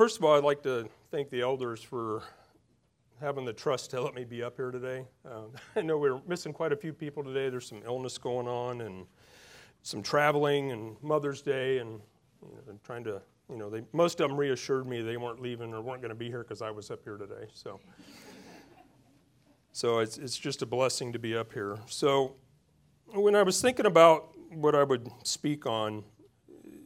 first of all, I'd like to thank the elders for having the trust to let me be up here today. Um, I know we're missing quite a few people today. There's some illness going on and some traveling and Mother's Day and you know, trying to, you know, they, most of them reassured me they weren't leaving or weren't going to be here because I was up here today. So, so it's, it's just a blessing to be up here. So when I was thinking about what I would speak on,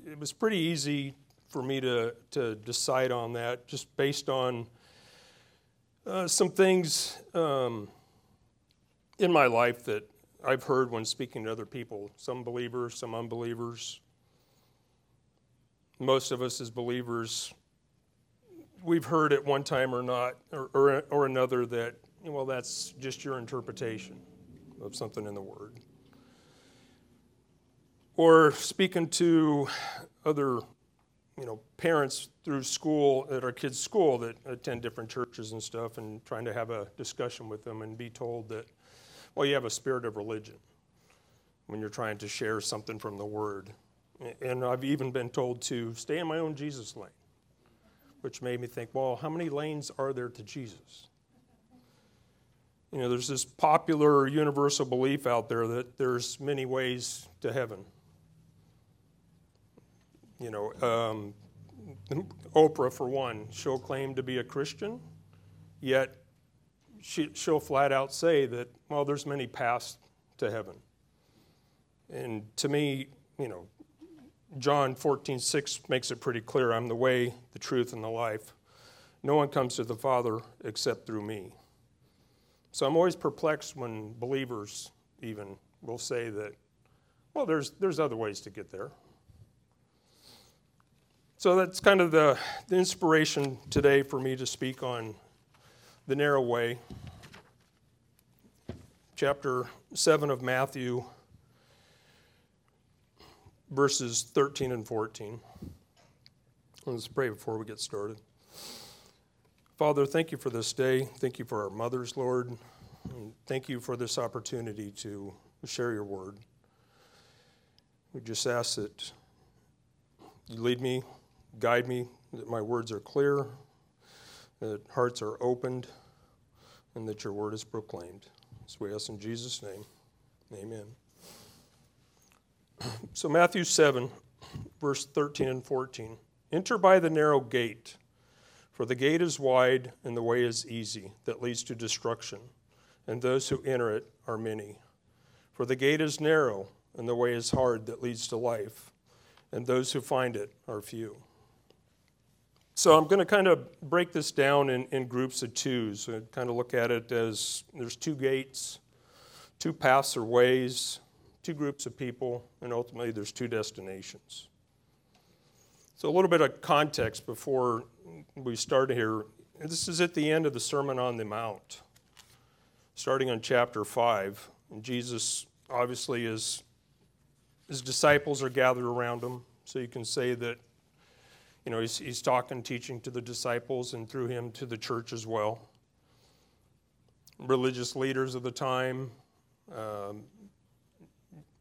it was pretty easy for me to, to decide on that just based on uh, some things um, in my life that I've heard when speaking to other people, some believers, some unbelievers. Most of us as believers, we've heard at one time or not, or, or, or another, that, well, that's just your interpretation of something in the Word. Or speaking to other you know, parents through school at our kids' school that attend different churches and stuff, and trying to have a discussion with them and be told that, well, you have a spirit of religion when you're trying to share something from the Word. And I've even been told to stay in my own Jesus lane, which made me think, well, how many lanes are there to Jesus? You know, there's this popular universal belief out there that there's many ways to heaven you know, um, Oprah, for one, she'll claim to be a Christian, yet she, she'll flat out say that, well, there's many paths to heaven. And to me, you know, John 14, 6 makes it pretty clear I'm the way, the truth, and the life. No one comes to the Father except through me. So I'm always perplexed when believers even will say that, well, there's, there's other ways to get there. So that's kind of the, the inspiration today for me to speak on the narrow way. Chapter 7 of Matthew, verses 13 and 14. Let's pray before we get started. Father, thank you for this day. Thank you for our mothers, Lord. And thank you for this opportunity to share your word. We just ask that you lead me Guide me that my words are clear, that hearts are opened, and that your word is proclaimed. So we ask in Jesus' name. Amen. So, Matthew 7, verse 13 and 14. Enter by the narrow gate, for the gate is wide and the way is easy that leads to destruction, and those who enter it are many. For the gate is narrow and the way is hard that leads to life, and those who find it are few. So I'm going to kind of break this down in, in groups of twos. Uh, so kind of look at it as there's two gates, two paths or ways, two groups of people, and ultimately there's two destinations. So a little bit of context before we start here. This is at the end of the Sermon on the Mount, starting on chapter 5. And Jesus obviously is, his disciples are gathered around him. So you can say that you know, he's, he's talking, teaching to the disciples, and through him to the church as well. Religious leaders of the time, um,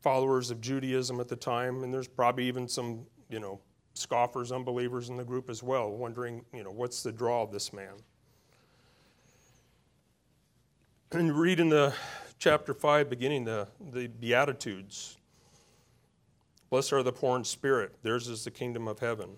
followers of Judaism at the time, and there's probably even some, you know, scoffers, unbelievers in the group as well, wondering, you know, what's the draw of this man? And read in the chapter 5, beginning the, the Beatitudes. Blessed are the poor in spirit, theirs is the kingdom of heaven.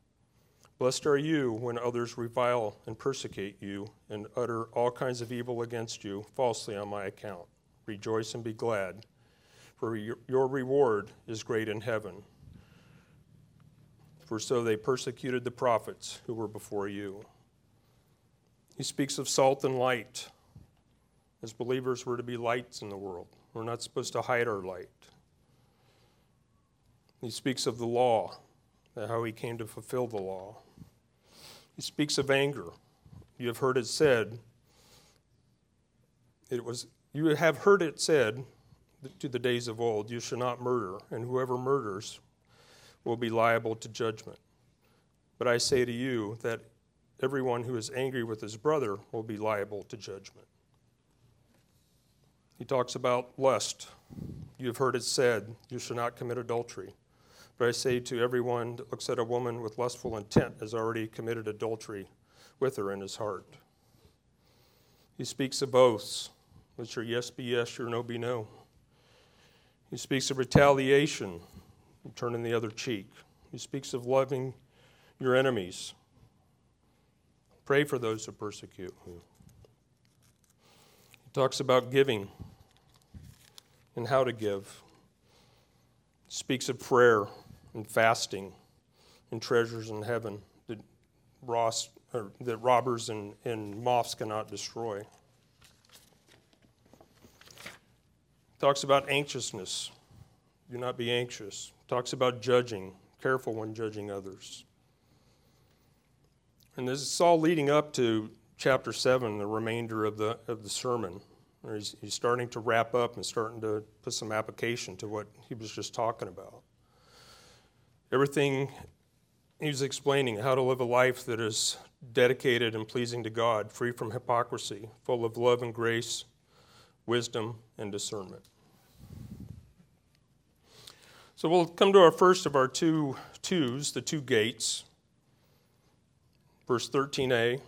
Blessed are you when others revile and persecute you and utter all kinds of evil against you falsely on my account. Rejoice and be glad, for your reward is great in heaven. For so they persecuted the prophets who were before you. He speaks of salt and light. As believers, we're to be lights in the world. We're not supposed to hide our light. He speaks of the law, how he came to fulfill the law. He speaks of anger. You have heard it said, it was, you have heard it said to the days of old, you shall not murder, and whoever murders will be liable to judgment. But I say to you that everyone who is angry with his brother will be liable to judgment. He talks about lust. You have heard it said, You shall not commit adultery. But I say to everyone that looks at a woman with lustful intent has already committed adultery with her in his heart. He speaks of oaths. Let your yes be yes, your no be no. He speaks of retaliation, turning the other cheek. He speaks of loving your enemies. Pray for those who persecute you. He talks about giving and how to give. Speaks of prayer and fasting and treasures in heaven that, Ross, that robbers and, and moths cannot destroy. Talks about anxiousness. Do not be anxious. Talks about judging. Careful when judging others. And this is all leading up to chapter 7, the remainder of the, of the sermon. He's, he's starting to wrap up and starting to put some application to what he was just talking about. Everything he was explaining how to live a life that is dedicated and pleasing to God, free from hypocrisy, full of love and grace, wisdom and discernment. So we'll come to our first of our two twos, the two gates. Verse 13a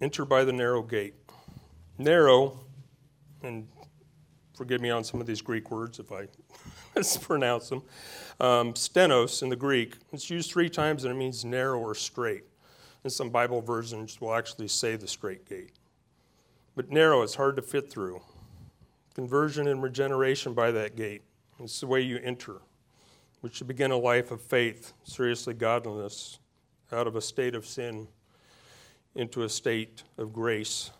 enter by the narrow gate. Narrow and forgive me on some of these Greek words if I mispronounce them. Um, stenos in the Greek, it's used three times and it means narrow or straight. And some Bible versions will actually say the straight gate. But narrow is hard to fit through. Conversion and regeneration by that gate. It's the way you enter, which should begin a life of faith, seriously godliness, out of a state of sin into a state of grace.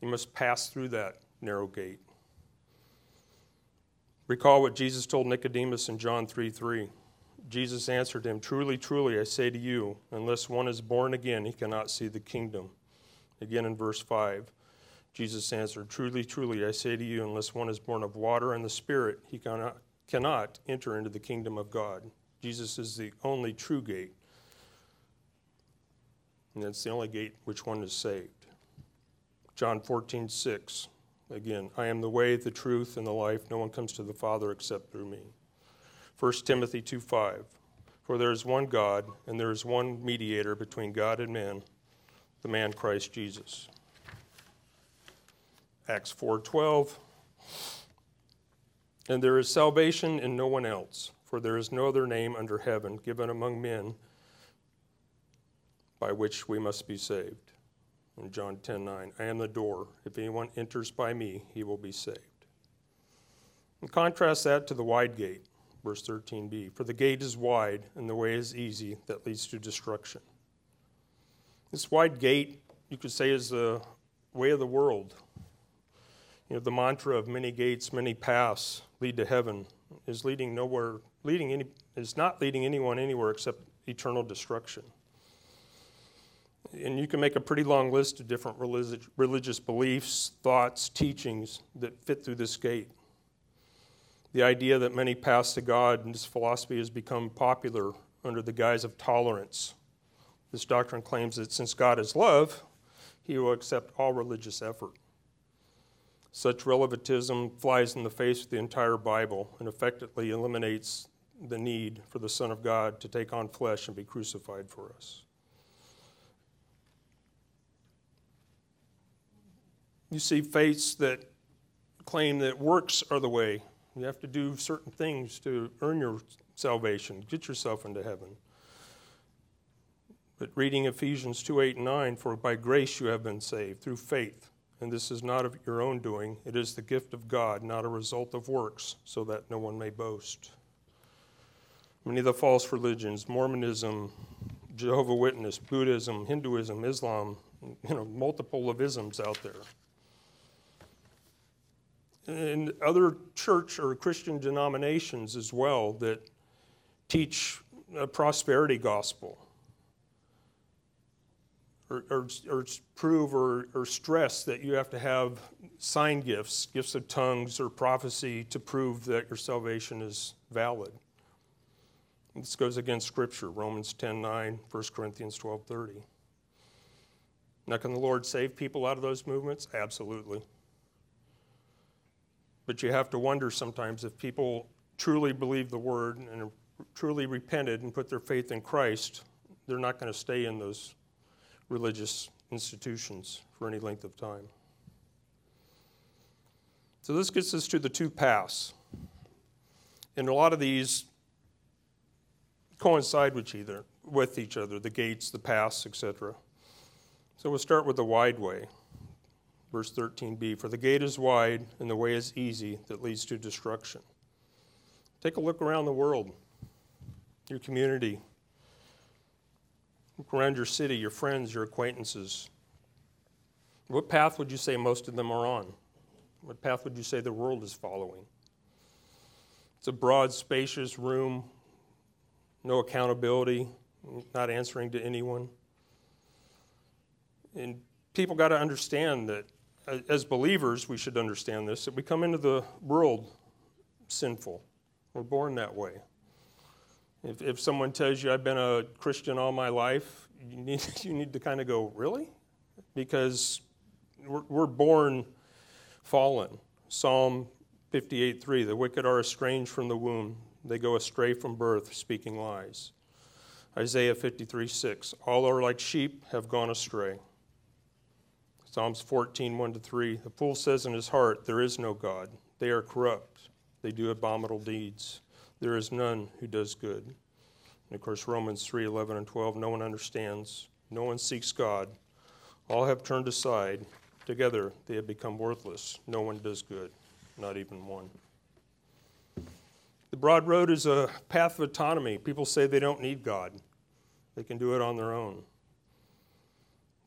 You must pass through that narrow gate. Recall what Jesus told Nicodemus in John 3 3. Jesus answered him, Truly, truly, I say to you, unless one is born again, he cannot see the kingdom. Again in verse 5, Jesus answered, Truly, truly, I say to you, unless one is born of water and the Spirit, he cannot, cannot enter into the kingdom of God. Jesus is the only true gate. And that's the only gate which one is saved. John 14, 6. Again, I am the way, the truth, and the life. No one comes to the Father except through me. 1 Timothy 2 5. For there is one God, and there is one mediator between God and men, the man Christ Jesus. Acts 4:12 And there is salvation in no one else for there is no other name under heaven given among men by which we must be saved in John 10 9. I am the door. If anyone enters by me, he will be saved. And contrast that to the wide gate, verse 13b. For the gate is wide and the way is easy that leads to destruction. This wide gate, you could say, is the way of the world. You know, the mantra of many gates, many paths lead to heaven is leading nowhere, leading any, is not leading anyone anywhere except eternal destruction and you can make a pretty long list of different religious, religious beliefs, thoughts, teachings that fit through this gate. The idea that many paths to God and this philosophy has become popular under the guise of tolerance. This doctrine claims that since God is love, he will accept all religious effort. Such relativism flies in the face of the entire Bible and effectively eliminates the need for the Son of God to take on flesh and be crucified for us. You see faiths that claim that works are the way. You have to do certain things to earn your salvation, get yourself into heaven. But reading Ephesians 2 8 and 9, for by grace you have been saved through faith. And this is not of your own doing, it is the gift of God, not a result of works, so that no one may boast. Many of the false religions, Mormonism, Jehovah Witness, Buddhism, Hinduism, Islam, you know, multiple of isms out there and other church or Christian denominations as well that teach a prosperity gospel. or, or, or prove or, or stress that you have to have sign gifts, gifts of tongues or prophecy to prove that your salvation is valid. This goes against Scripture, Romans 10 9, 1 Corinthians 12 30. Now, can the Lord save people out of those movements? Absolutely. But you have to wonder sometimes if people truly believe the word and truly repented and put their faith in Christ, they're not going to stay in those religious institutions for any length of time. So this gets us to the two paths. And a lot of these coincide with with each other the gates, the paths, etc. So we'll start with the wide way. Verse 13b For the gate is wide and the way is easy that leads to destruction. Take a look around the world, your community, look around your city, your friends, your acquaintances. What path would you say most of them are on? What path would you say the world is following? It's a broad, spacious room, no accountability, not answering to anyone. And people got to understand that as believers, we should understand this that we come into the world sinful. We're born that way. If, if someone tells you, I've been a Christian all my life, you need, you need to kind of go, Really? Because we're, we're born fallen. Psalm 58 3 The wicked are estranged from the womb, they go astray from birth, speaking lies. Isaiah 53 6 All are like sheep, have gone astray. Psalms 14 1 to 3 The fool says in his heart, There is no God. They are corrupt, they do abominable deeds. There is none who does good. And of course, Romans 3 11 and 12 No one understands, no one seeks God. All have turned aside. Together they have become worthless. No one does good, not even one. The broad road is a path of autonomy. People say they don't need God, they can do it on their own.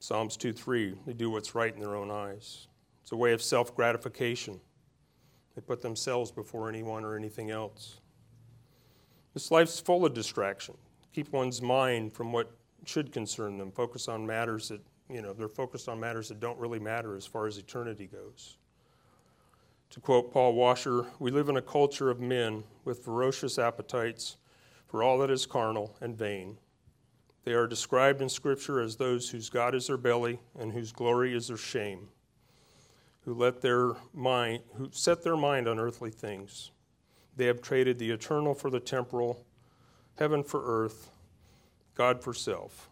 Psalms 2 3, they do what's right in their own eyes. It's a way of self gratification. They put themselves before anyone or anything else. This life's full of distraction. Keep one's mind from what should concern them. Focus on matters that, you know, they're focused on matters that don't really matter as far as eternity goes. To quote Paul Washer, we live in a culture of men with ferocious appetites for all that is carnal and vain. They are described in Scripture as those whose God is their belly and whose glory is their shame, who let their mind, who set their mind on earthly things. They have traded the eternal for the temporal, heaven for earth, God for self.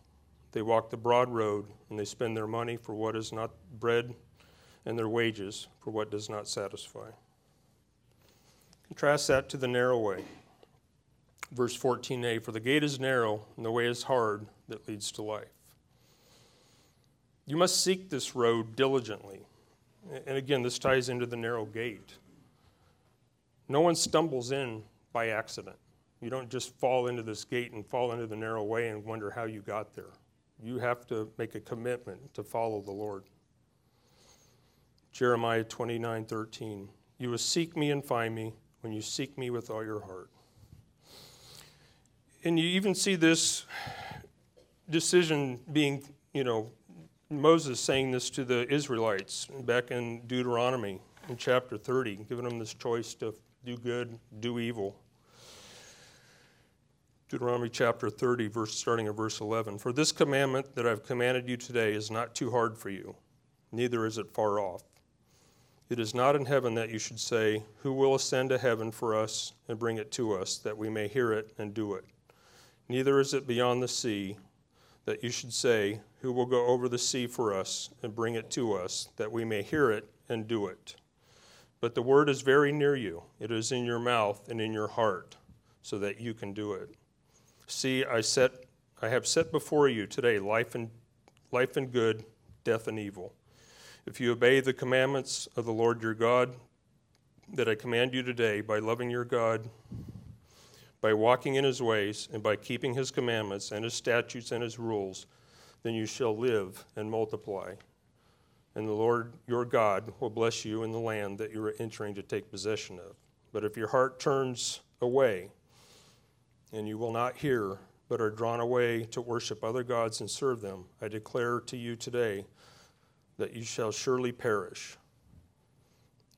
They walk the broad road and they spend their money for what is not bread and their wages for what does not satisfy. Contrast that to the narrow way. Verse 14a For the gate is narrow and the way is hard that leads to life. You must seek this road diligently. And again, this ties into the narrow gate. No one stumbles in by accident. You don't just fall into this gate and fall into the narrow way and wonder how you got there. You have to make a commitment to follow the Lord. Jeremiah 29 13. You will seek me and find me when you seek me with all your heart. And you even see this decision being, you know, Moses saying this to the Israelites back in Deuteronomy in chapter 30, giving them this choice to do good, do evil. Deuteronomy chapter 30, verse, starting at verse 11. For this commandment that I've commanded you today is not too hard for you, neither is it far off. It is not in heaven that you should say, Who will ascend to heaven for us and bring it to us, that we may hear it and do it? Neither is it beyond the sea that you should say, Who will go over the sea for us and bring it to us, that we may hear it and do it? But the word is very near you, it is in your mouth and in your heart, so that you can do it. See, I set I have set before you today life and life and good, death and evil. If you obey the commandments of the Lord your God that I command you today by loving your God, by walking in his ways, and by keeping his commandments and his statutes and his rules, then you shall live and multiply. And the Lord your God will bless you in the land that you are entering to take possession of. But if your heart turns away, and you will not hear but are drawn away to worship other gods and serve them, I declare to you today that you shall surely perish.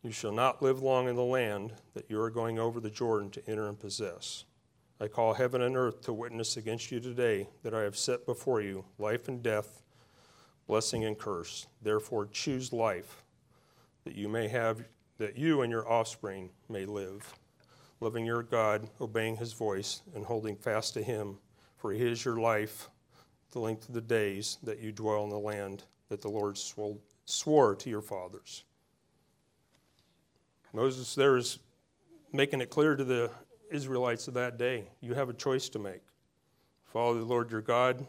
You shall not live long in the land that you are going over the Jordan to enter and possess. I call heaven and earth to witness against you today that I have set before you life and death, blessing and curse. Therefore, choose life, that you may have, that you and your offspring may live, loving your God, obeying his voice, and holding fast to him, for he is your life, the length of the days that you dwell in the land that the Lord swore to your fathers. Moses there is making it clear to the Israelites of that day you have a choice to make. Follow the Lord your God,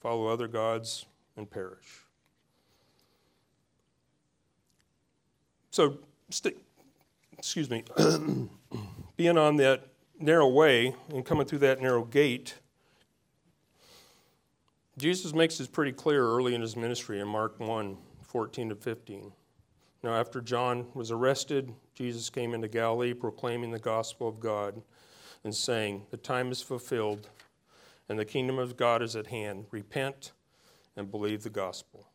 follow other gods, and perish. So, excuse me, being on that narrow way and coming through that narrow gate, Jesus makes this pretty clear early in his ministry in Mark 1 14 to 15. Now, after John was arrested, Jesus came into Galilee proclaiming the gospel of God and saying, The time is fulfilled and the kingdom of God is at hand. Repent and believe the gospel.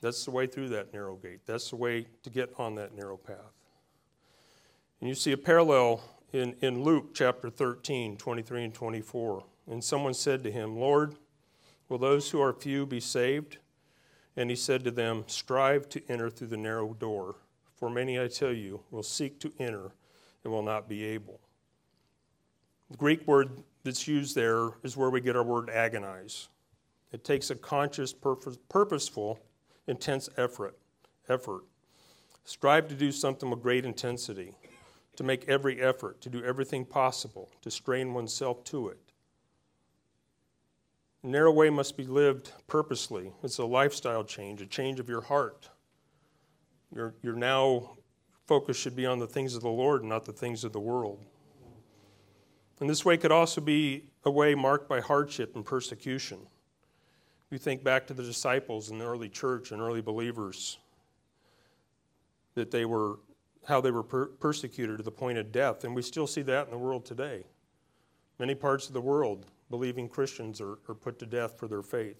That's the way through that narrow gate. That's the way to get on that narrow path. And you see a parallel in, in Luke chapter 13, 23 and 24. And someone said to him, Lord, will those who are few be saved? And he said to them, Strive to enter through the narrow door, for many, I tell you, will seek to enter and will not be able. The Greek word that's used there is where we get our word agonize. It takes a conscious, purposeful, intense effort. Effort. Strive to do something with great intensity, to make every effort, to do everything possible, to strain oneself to it. The narrow way must be lived purposely. It's a lifestyle change, a change of your heart. Your, your now focus should be on the things of the Lord, not the things of the world. And this way could also be a way marked by hardship and persecution. You think back to the disciples in the early church and early believers, that they were, how they were per- persecuted to the point of death. And we still see that in the world today. Many parts of the world, believing Christians are, are put to death for their faith.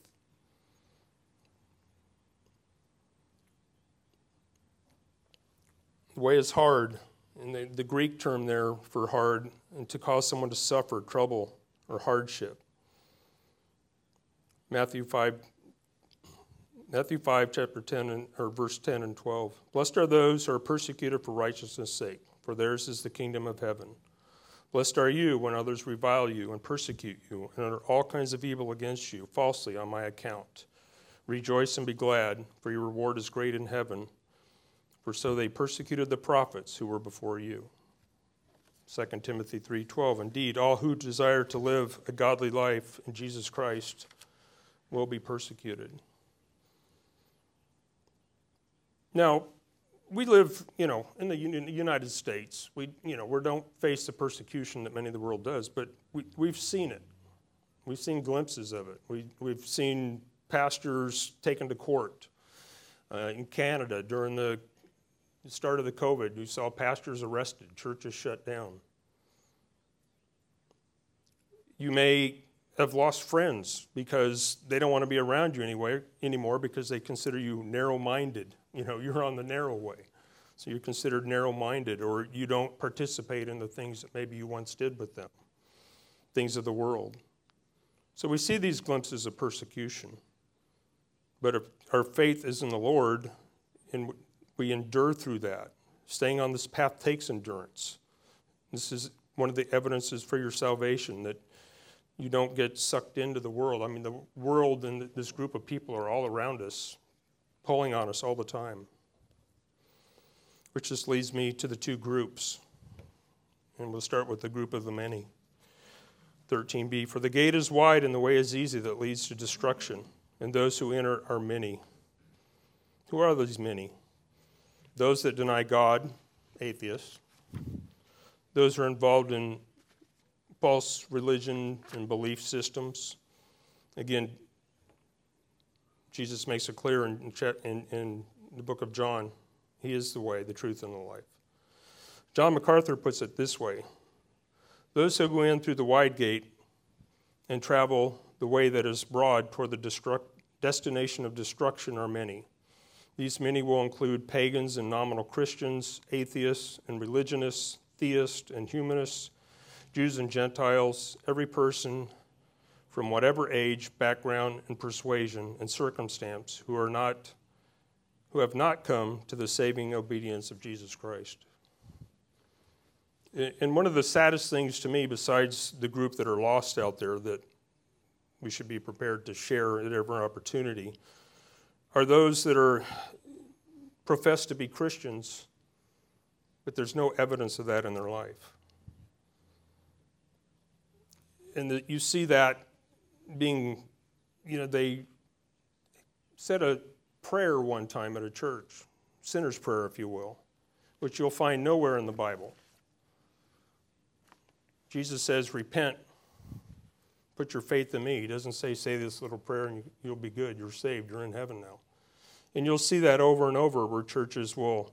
Way is hard, and the, the Greek term there for hard, and to cause someone to suffer trouble or hardship. Matthew 5, Matthew 5, chapter 10, and, or verse 10 and 12. Blessed are those who are persecuted for righteousness' sake, for theirs is the kingdom of heaven. Blessed are you when others revile you and persecute you and utter all kinds of evil against you falsely on my account. Rejoice and be glad, for your reward is great in heaven. For so they persecuted the prophets who were before you. 2 Timothy 3:12 Indeed all who desire to live a godly life in Jesus Christ will be persecuted. Now, we live, you know, in the United States. We, you know, we don't face the persecution that many of the world does, but we, we've seen it. We've seen glimpses of it. We, we've seen pastors taken to court. Uh, in Canada, during the start of the COVID, we saw pastors arrested, churches shut down. You may have lost friends because they don't want to be around you anyway, anymore because they consider you narrow minded you know, you're on the narrow way. So you're considered narrow minded, or you don't participate in the things that maybe you once did with them, things of the world. So we see these glimpses of persecution. But if our faith is in the Lord, and we endure through that, staying on this path takes endurance. This is one of the evidences for your salvation that you don't get sucked into the world. I mean, the world and this group of people are all around us pulling on us all the time. Which just leads me to the two groups. And we'll start with the group of the many. 13b For the gate is wide and the way is easy that leads to destruction, and those who enter are many. Who are these many? Those that deny God, atheists. Those who are involved in false religion and belief systems. Again, Jesus makes it clear in, in, in the book of John He is the way, the truth, and the life. John MacArthur puts it this way Those who go in through the wide gate and travel the way that is broad toward the destruct- destination of destruction are many. These many will include pagans and nominal Christians, atheists and religionists, theists and humanists, Jews and Gentiles, every person from whatever age, background, and persuasion and circumstance who are not who have not come to the saving obedience of Jesus Christ. And one of the saddest things to me, besides the group that are lost out there that we should be prepared to share at every opportunity, are those that are profess to be Christians, but there's no evidence of that in their life. And that you see that being, you know, they said a prayer one time at a church, sinner's prayer, if you will, which you'll find nowhere in the Bible. Jesus says, Repent, put your faith in me. He doesn't say, Say this little prayer and you'll be good. You're saved. You're in heaven now. And you'll see that over and over where churches will,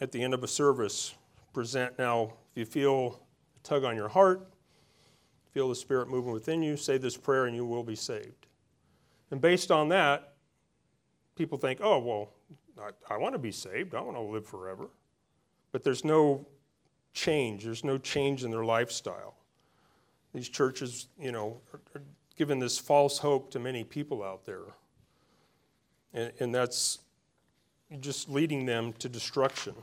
at the end of a service, present now, if you feel a tug on your heart, feel the Spirit moving within you, say this prayer and you will be saved. And based on that, people think, oh, well, I, I want to be saved. I want to live forever. But there's no change. There's no change in their lifestyle. These churches, you know, are, are giving this false hope to many people out there. And, and that's just leading them to destruction.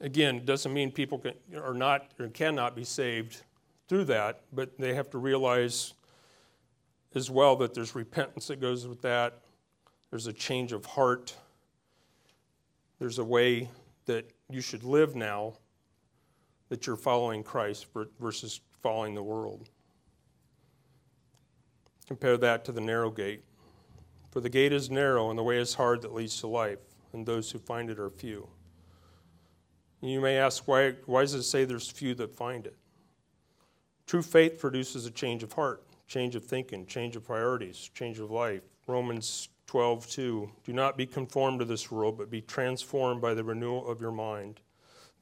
Again, it doesn't mean people can, are not or cannot be saved through that, but they have to realize as well that there's repentance that goes with that. There's a change of heart. There's a way that you should live now that you're following Christ versus following the world. Compare that to the narrow gate. For the gate is narrow and the way is hard that leads to life, and those who find it are few. And you may ask, why, why does it say there's few that find it? True faith produces a change of heart change of thinking, change of priorities, change of life. Romans 12, 2. Do not be conformed to this world, but be transformed by the renewal of your mind,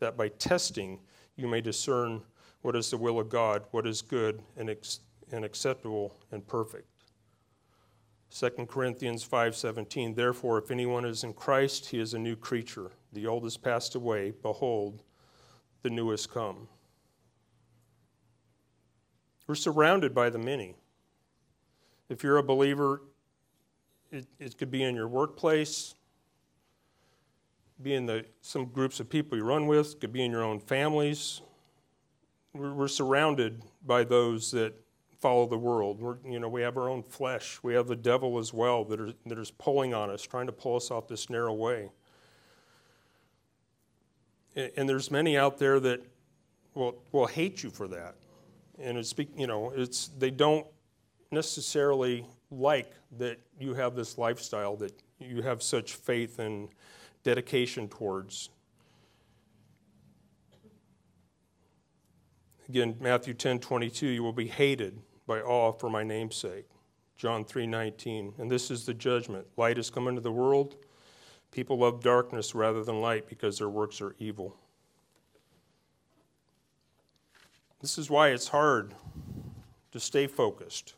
that by testing you may discern what is the will of God, what is good and, ex- and acceptable and perfect. 2 Corinthians 5:17 Therefore if anyone is in Christ he is a new creature the old has passed away behold the new has come we're surrounded by the many. If you're a believer, it, it could be in your workplace, be in the, some groups of people you run with, could be in your own families. We're, we're surrounded by those that follow the world. We're, you know, we have our own flesh. We have the devil as well that, are, that is pulling on us, trying to pull us off this narrow way. And, and there's many out there that will, will hate you for that and it's you know it's they don't necessarily like that you have this lifestyle that you have such faith and dedication towards. Again, Matthew 10 22, you will be hated by all for my name's sake. John 3 19. And this is the judgment. Light has come into the world. People love darkness rather than light because their works are evil. This is why it's hard to stay focused,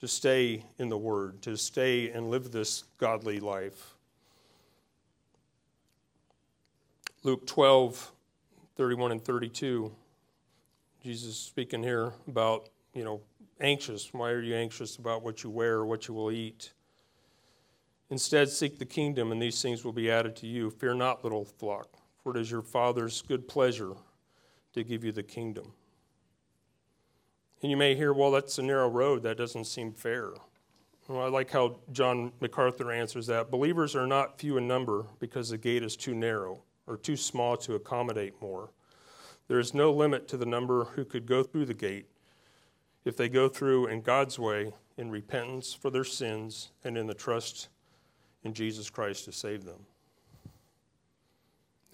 to stay in the Word, to stay and live this godly life. Luke 12, 31 and 32, Jesus speaking here about, you know, anxious. Why are you anxious about what you wear or what you will eat? Instead, seek the kingdom, and these things will be added to you. Fear not, little flock, for it is your Father's good pleasure to give you the kingdom. And you may hear, well, that's a narrow road. That doesn't seem fair. Well, I like how John MacArthur answers that. Believers are not few in number because the gate is too narrow or too small to accommodate more. There is no limit to the number who could go through the gate if they go through in God's way in repentance for their sins and in the trust in Jesus Christ to save them.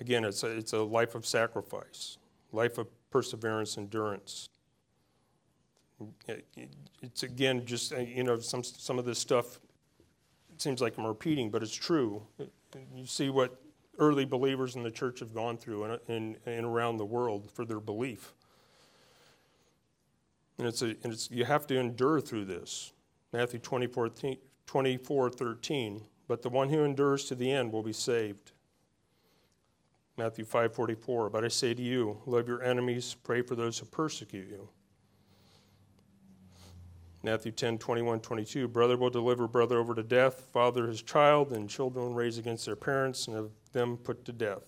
Again, it's a, it's a life of sacrifice life of perseverance, endurance. It's again just, uh, you know, some, some of this stuff it seems like I'm repeating, but it's true. You see what early believers in the church have gone through and, and, and around the world for their belief. And, it's a, and it's, you have to endure through this. Matthew 24, 24 13. But the one who endures to the end will be saved. Matthew 5:44 But I say to you love your enemies pray for those who persecute you Matthew 10, 21, 22. Brother will deliver brother over to death, father his child, and children will raise against their parents and have them put to death.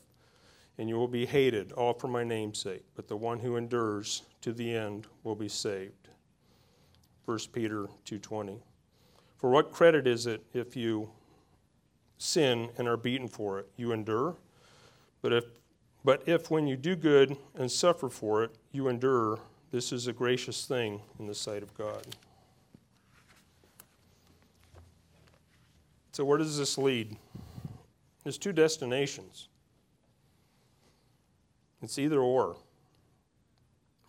And you will be hated, all for my name's sake, but the one who endures to the end will be saved. 1 Peter 2:20. For what credit is it if you sin and are beaten for it, you endure? But if but if when you do good and suffer for it, you endure, this is a gracious thing in the sight of God. So, where does this lead? There's two destinations. It's either or.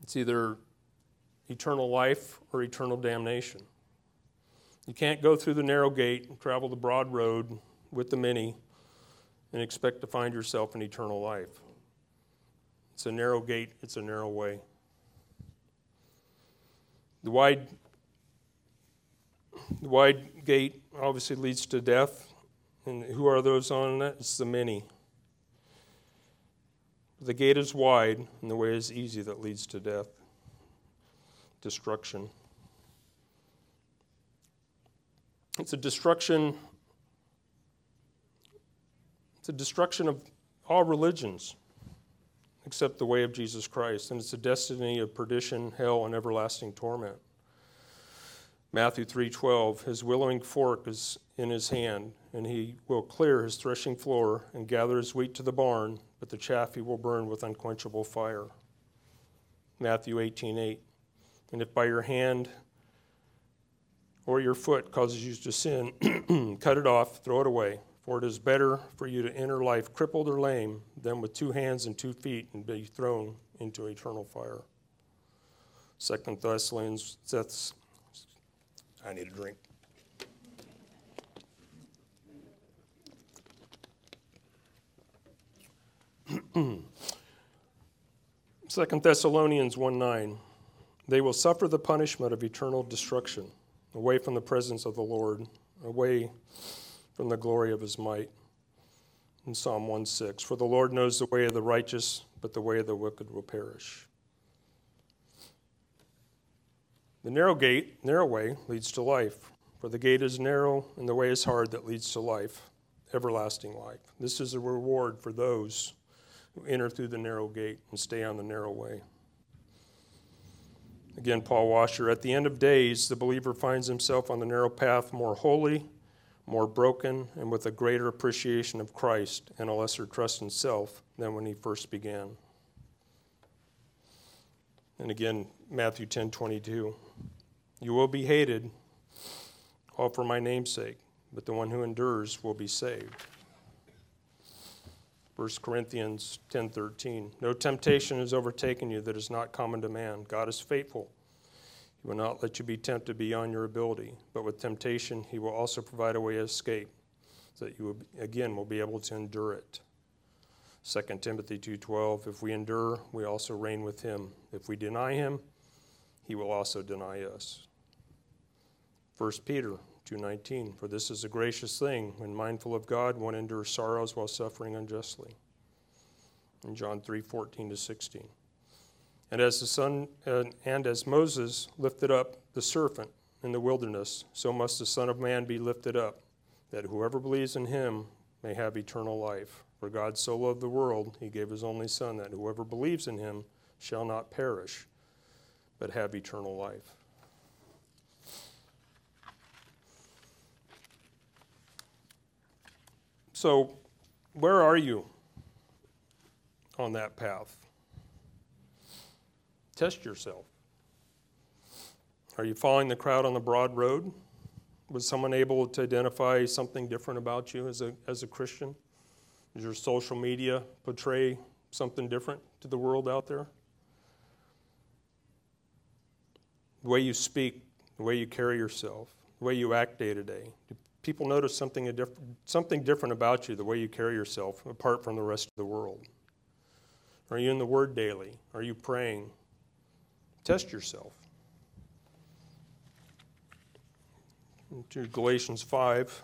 It's either eternal life or eternal damnation. You can't go through the narrow gate and travel the broad road with the many and expect to find yourself in eternal life. It's a narrow gate, it's a narrow way. The wide the wide gate obviously leads to death. And who are those on it? It's the many. The gate is wide, and the way is easy that leads to death, destruction. It's a destruction. It's a destruction of all religions except the way of Jesus Christ, and it's a destiny of perdition, hell, and everlasting torment. Matthew 3:12 His winnowing fork is in his hand and he will clear his threshing floor and gather his wheat to the barn but the chaff he will burn with unquenchable fire. Matthew 18:8 And if by your hand or your foot causes you to sin cut it off throw it away for it is better for you to enter life crippled or lame than with two hands and two feet and be thrown into eternal fire. Second Thessalonians I need a drink. Second Thessalonians 1 9. They will suffer the punishment of eternal destruction, away from the presence of the Lord, away from the glory of his might. In Psalm 1 6. For the Lord knows the way of the righteous, but the way of the wicked will perish. The narrow gate, narrow way, leads to life. For the gate is narrow and the way is hard that leads to life, everlasting life. This is a reward for those who enter through the narrow gate and stay on the narrow way. Again, Paul Washer, at the end of days, the believer finds himself on the narrow path more holy, more broken, and with a greater appreciation of Christ and a lesser trust in self than when he first began. And again, Matthew 10 22. You will be hated, all for my name's sake, but the one who endures will be saved. 1 Corinthians 10:13 No temptation has overtaken you that is not common to man. God is faithful. He will not let you be tempted beyond your ability, but with temptation he will also provide a way of escape so that you will, again will be able to endure it. 2 Timothy 2:12 If we endure, we also reign with him. If we deny him, he will also deny us. 1 Peter 2:19 For this is a gracious thing when mindful of God one endures sorrows while suffering unjustly. In John 3:14 to 16. And as the son uh, and as Moses lifted up the serpent in the wilderness so must the son of man be lifted up that whoever believes in him may have eternal life. For God so loved the world he gave his only son that whoever believes in him shall not perish but have eternal life. So, where are you on that path? Test yourself. Are you following the crowd on the broad road? Was someone able to identify something different about you as a, as a Christian? Does your social media portray something different to the world out there? The way you speak, the way you carry yourself, the way you act day to day. Do people notice something, diff- something different about you, the way you carry yourself, apart from the rest of the world? Are you in the Word daily? Are you praying? Test yourself. To Galatians 5.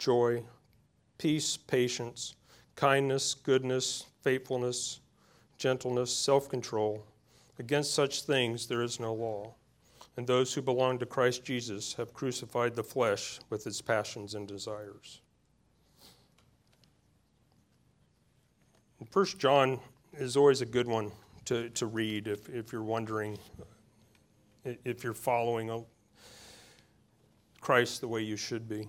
joy, peace, patience, kindness, goodness, faithfulness, gentleness, self control. Against such things there is no law. And those who belong to Christ Jesus have crucified the flesh with its passions and desires. First John is always a good one to, to read if, if you're wondering if you're following Christ the way you should be.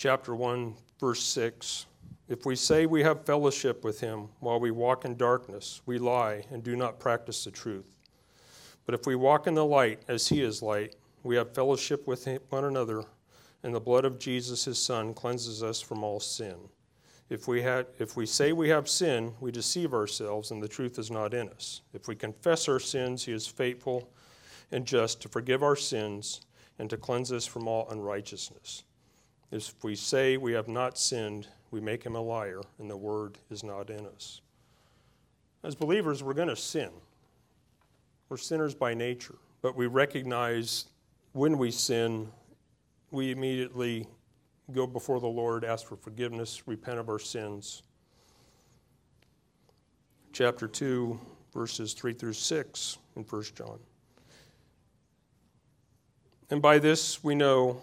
Chapter 1, verse 6 If we say we have fellowship with him while we walk in darkness, we lie and do not practice the truth. But if we walk in the light as he is light, we have fellowship with one another, and the blood of Jesus, his Son, cleanses us from all sin. If we, had, if we say we have sin, we deceive ourselves, and the truth is not in us. If we confess our sins, he is faithful and just to forgive our sins and to cleanse us from all unrighteousness. If we say we have not sinned, we make him a liar, and the word is not in us. As believers, we're going to sin. We're sinners by nature, but we recognize when we sin, we immediately go before the Lord, ask for forgiveness, repent of our sins. Chapter 2, verses 3 through 6 in 1 John. And by this we know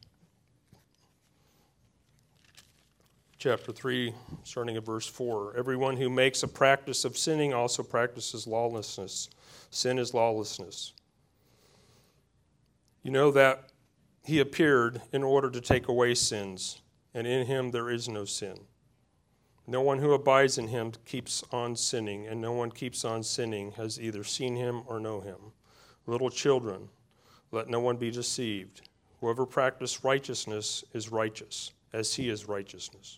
Chapter 3, starting at verse 4. Everyone who makes a practice of sinning also practices lawlessness. Sin is lawlessness. You know that he appeared in order to take away sins, and in him there is no sin. No one who abides in him keeps on sinning, and no one keeps on sinning has either seen him or know him. Little children, let no one be deceived. Whoever practices righteousness is righteous, as he is righteousness.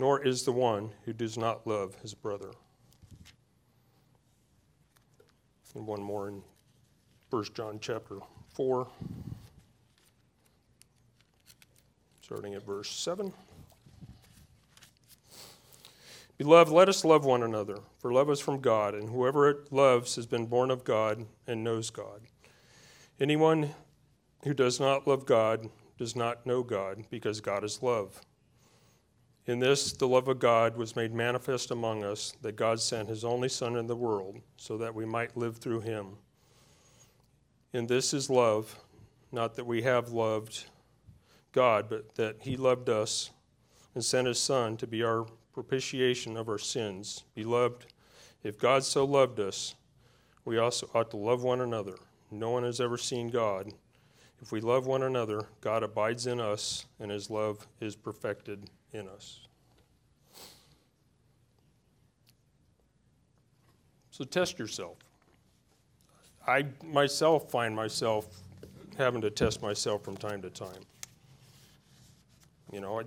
nor is the one who does not love his brother. And one more in 1 John chapter 4, starting at verse 7. Beloved, let us love one another, for love is from God, and whoever loves has been born of God and knows God. Anyone who does not love God does not know God, because God is love. In this, the love of God was made manifest among us, that God sent his only Son in the world, so that we might live through him. In this is love, not that we have loved God, but that he loved us and sent his Son to be our propitiation of our sins. Beloved, if God so loved us, we also ought to love one another. No one has ever seen God. If we love one another, God abides in us, and his love is perfected in us. So test yourself. I myself find myself having to test myself from time to time. You know,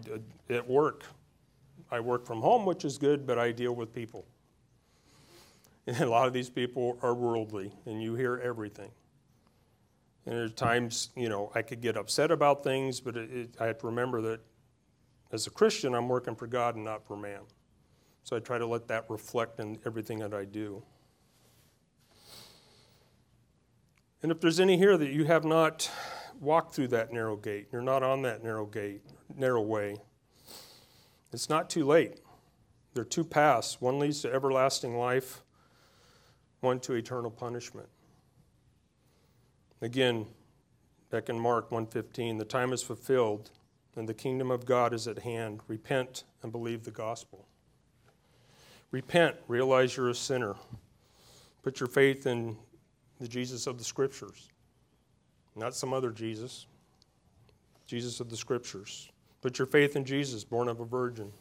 at work, I work from home, which is good, but I deal with people. And a lot of these people are worldly, and you hear everything. And there's times, you know, I could get upset about things, but it, it, I have to remember that as a Christian, I'm working for God and not for man. So I try to let that reflect in everything that I do. And if there's any here that you have not walked through that narrow gate, you're not on that narrow gate, narrow way, it's not too late. There are two paths. One leads to everlasting life, one to eternal punishment. Again, back in Mark 1:15, the time is fulfilled and the kingdom of God is at hand. Repent and believe the gospel. Repent, realize you're a sinner. Put your faith in the Jesus of the scriptures, not some other Jesus. Jesus of the scriptures. Put your faith in Jesus, born of a virgin.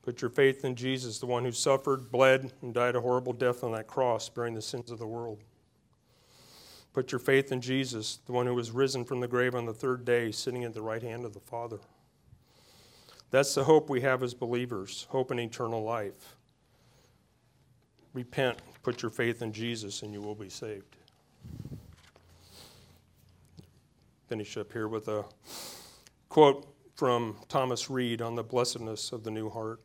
Put your faith in Jesus, the one who suffered, bled, and died a horrible death on that cross, bearing the sins of the world. Put your faith in Jesus, the one who was risen from the grave on the third day, sitting at the right hand of the Father. That's the hope we have as believers hope in eternal life. Repent, put your faith in Jesus, and you will be saved. Finish up here with a quote from Thomas Reade on the blessedness of the new heart.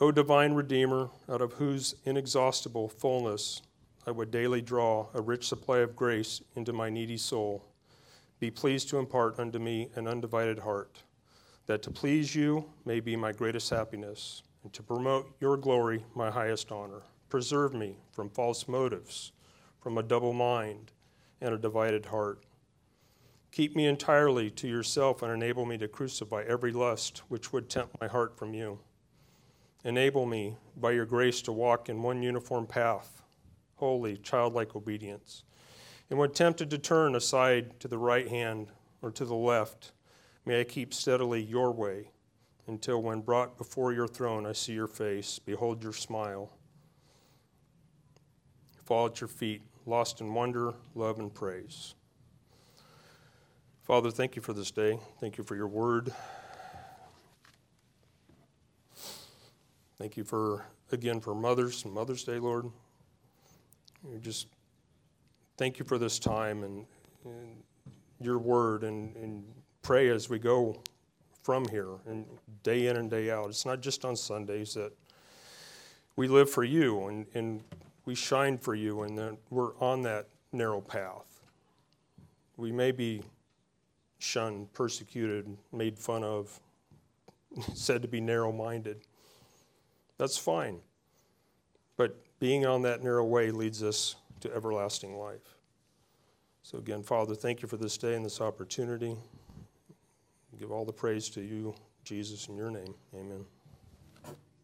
O divine Redeemer, out of whose inexhaustible fullness I would daily draw a rich supply of grace into my needy soul, be pleased to impart unto me an undivided heart, that to please you may be my greatest happiness, and to promote your glory my highest honor. Preserve me from false motives, from a double mind and a divided heart. Keep me entirely to yourself and enable me to crucify every lust which would tempt my heart from you. Enable me, by your grace, to walk in one uniform path, holy, childlike obedience. And when tempted to turn aside to the right hand or to the left, may I keep steadily your way until, when brought before your throne, I see your face, behold your smile, fall at your feet, lost in wonder, love, and praise. Father, thank you for this day. Thank you for your word. Thank you for, again, for mothers and Mother's Day, Lord. Just thank you for this time and, and your word and, and pray as we go from here and day in and day out. It's not just on Sundays that we live for you and, and we shine for you and that we're on that narrow path. We may be shunned, persecuted, made fun of, said to be narrow minded. That's fine. But being on that narrow way leads us to everlasting life. So, again, Father, thank you for this day and this opportunity. Give all the praise to you, Jesus, in your name. Amen.